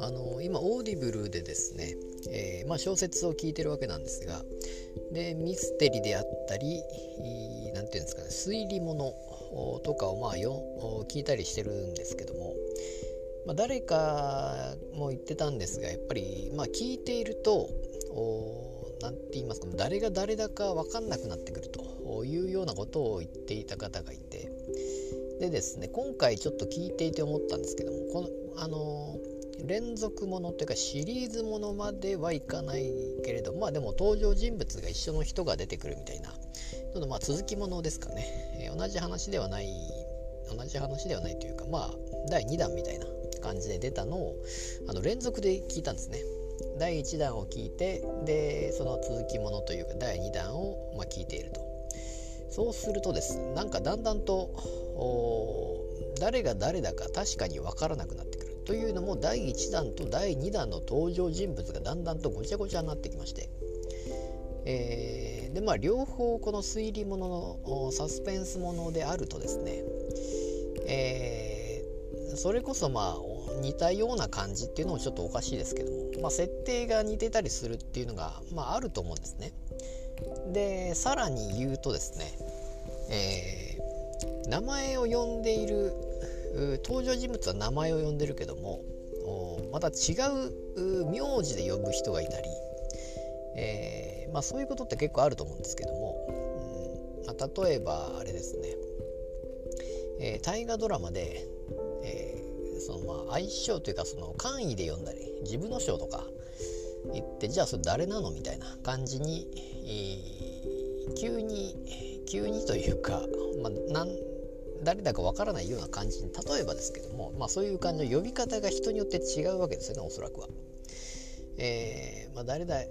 あの今オーディブルでですね、えー、まあ、小説を聞いてるわけなんですがでミステリであったり何て言うんですかね推理物とかをまあよ聞いたりしてるんですけども、まあ、誰かも言ってたんですがやっぱり、まあ、聞いていると何て言いますか誰が誰だか分かんなくなってくるというようなことを言っていた方がいてでですね今回ちょっと聞いていて思ったんですけどもこのあの連続ものっていうかシリーズものまではいかないけれどまあでも登場人物が一緒の人が出てくるみたいなちょっとまあ続きものですかね、えー、同じ話ではない同じ話ではないというかまあ第2弾みたいな感じで出たのをあの連続で聞いたんですね。第1弾を聞いてでその続きものというか第2弾を、ま、聞いていると。そうするとですなんかだんだんと誰が誰だか確かに分からなくなってくるというのも第1弾と第2弾の登場人物がだんだんとごちゃごちゃになってきまして、えー、でまあ両方この推理もののサスペンスものであるとですね、えー、それこそまあ似たような感じっていうのもちょっとおかしいですけども、まあ、設定が似てたりするっていうのが、まあ、あると思うんですね。でさらに言うとですね、えー、名前を呼んでいる登場人物は名前を呼んでるけどもまた違う名字で呼ぶ人がいたり、えー、まあ、そういうことって結構あると思うんですけども、うんまあ、例えばあれですね、えー、大河ドラマで、えー、そのまあ相性というかその簡易で呼んだり自分の章とか言ってじゃあそれ誰なのみたいな感じに、ー、急に急にというか、まあ、なん誰だかわからないような感じに例えばですけども、まあ、そういう感じの呼び方が人によって違うわけですよねおそらくは。えーまあ、誰だ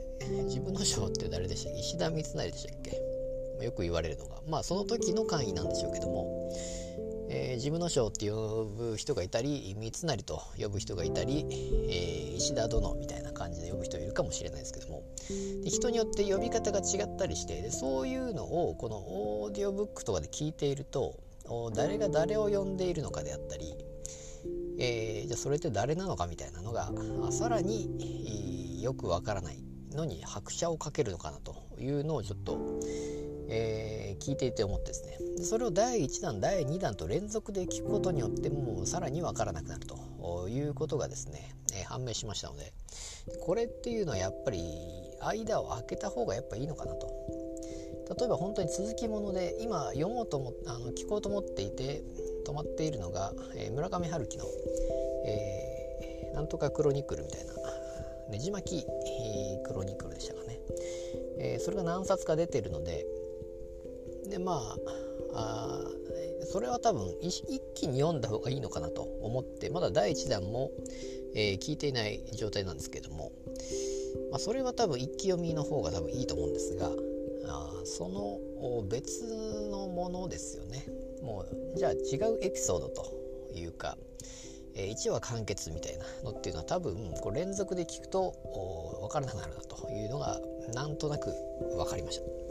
自分の章って誰でしたっけ？石田三成でしたっけ？よく言われるのが。まあその時の簡易なんでしょうけども、えー、自分の章って呼ぶ人がいたり三成と呼ぶ人がいたり、えー、石田殿みたいな。感じで呼ぶ人いるかもしれないですけども。で人によって呼び方が違ったりしてでそういうのをこのオーディオブックとかで聞いていると誰が誰を呼んでいるのかであったり、えー、じゃあそれって誰なのかみたいなのがさらによくわからないのに拍車をかけるのかなというのをちょっと、えー、聞いていて思ってですね。それを第1弾第2弾と連続で聞くことによってもうさらにわからなくなると。いうことがですね、えー、判明しましたのでこれっていうのはやっぱり間を空けた方がやっぱいいのかなと。例えば本当に続きもので今読もうと思あの聞こうと思っていて止まっているのが、えー、村上春樹の、えー、なんとかクロニクルみたいなねじ巻き、クロニクルでしたかね、えー、それが何冊か出てるのででまああそれは多分一気に読んだ方がいいのかなと思ってまだ第1弾も、えー、聞いていない状態なんですけども、まあ、それは多分一気読みの方が多分いいと思うんですがあその別のものですよねもうじゃあ違うエピソードというか、えー、1話完結みたいなのっていうのは多分こう連続で聞くと分からなくなるなというのがなんとなく分かりました。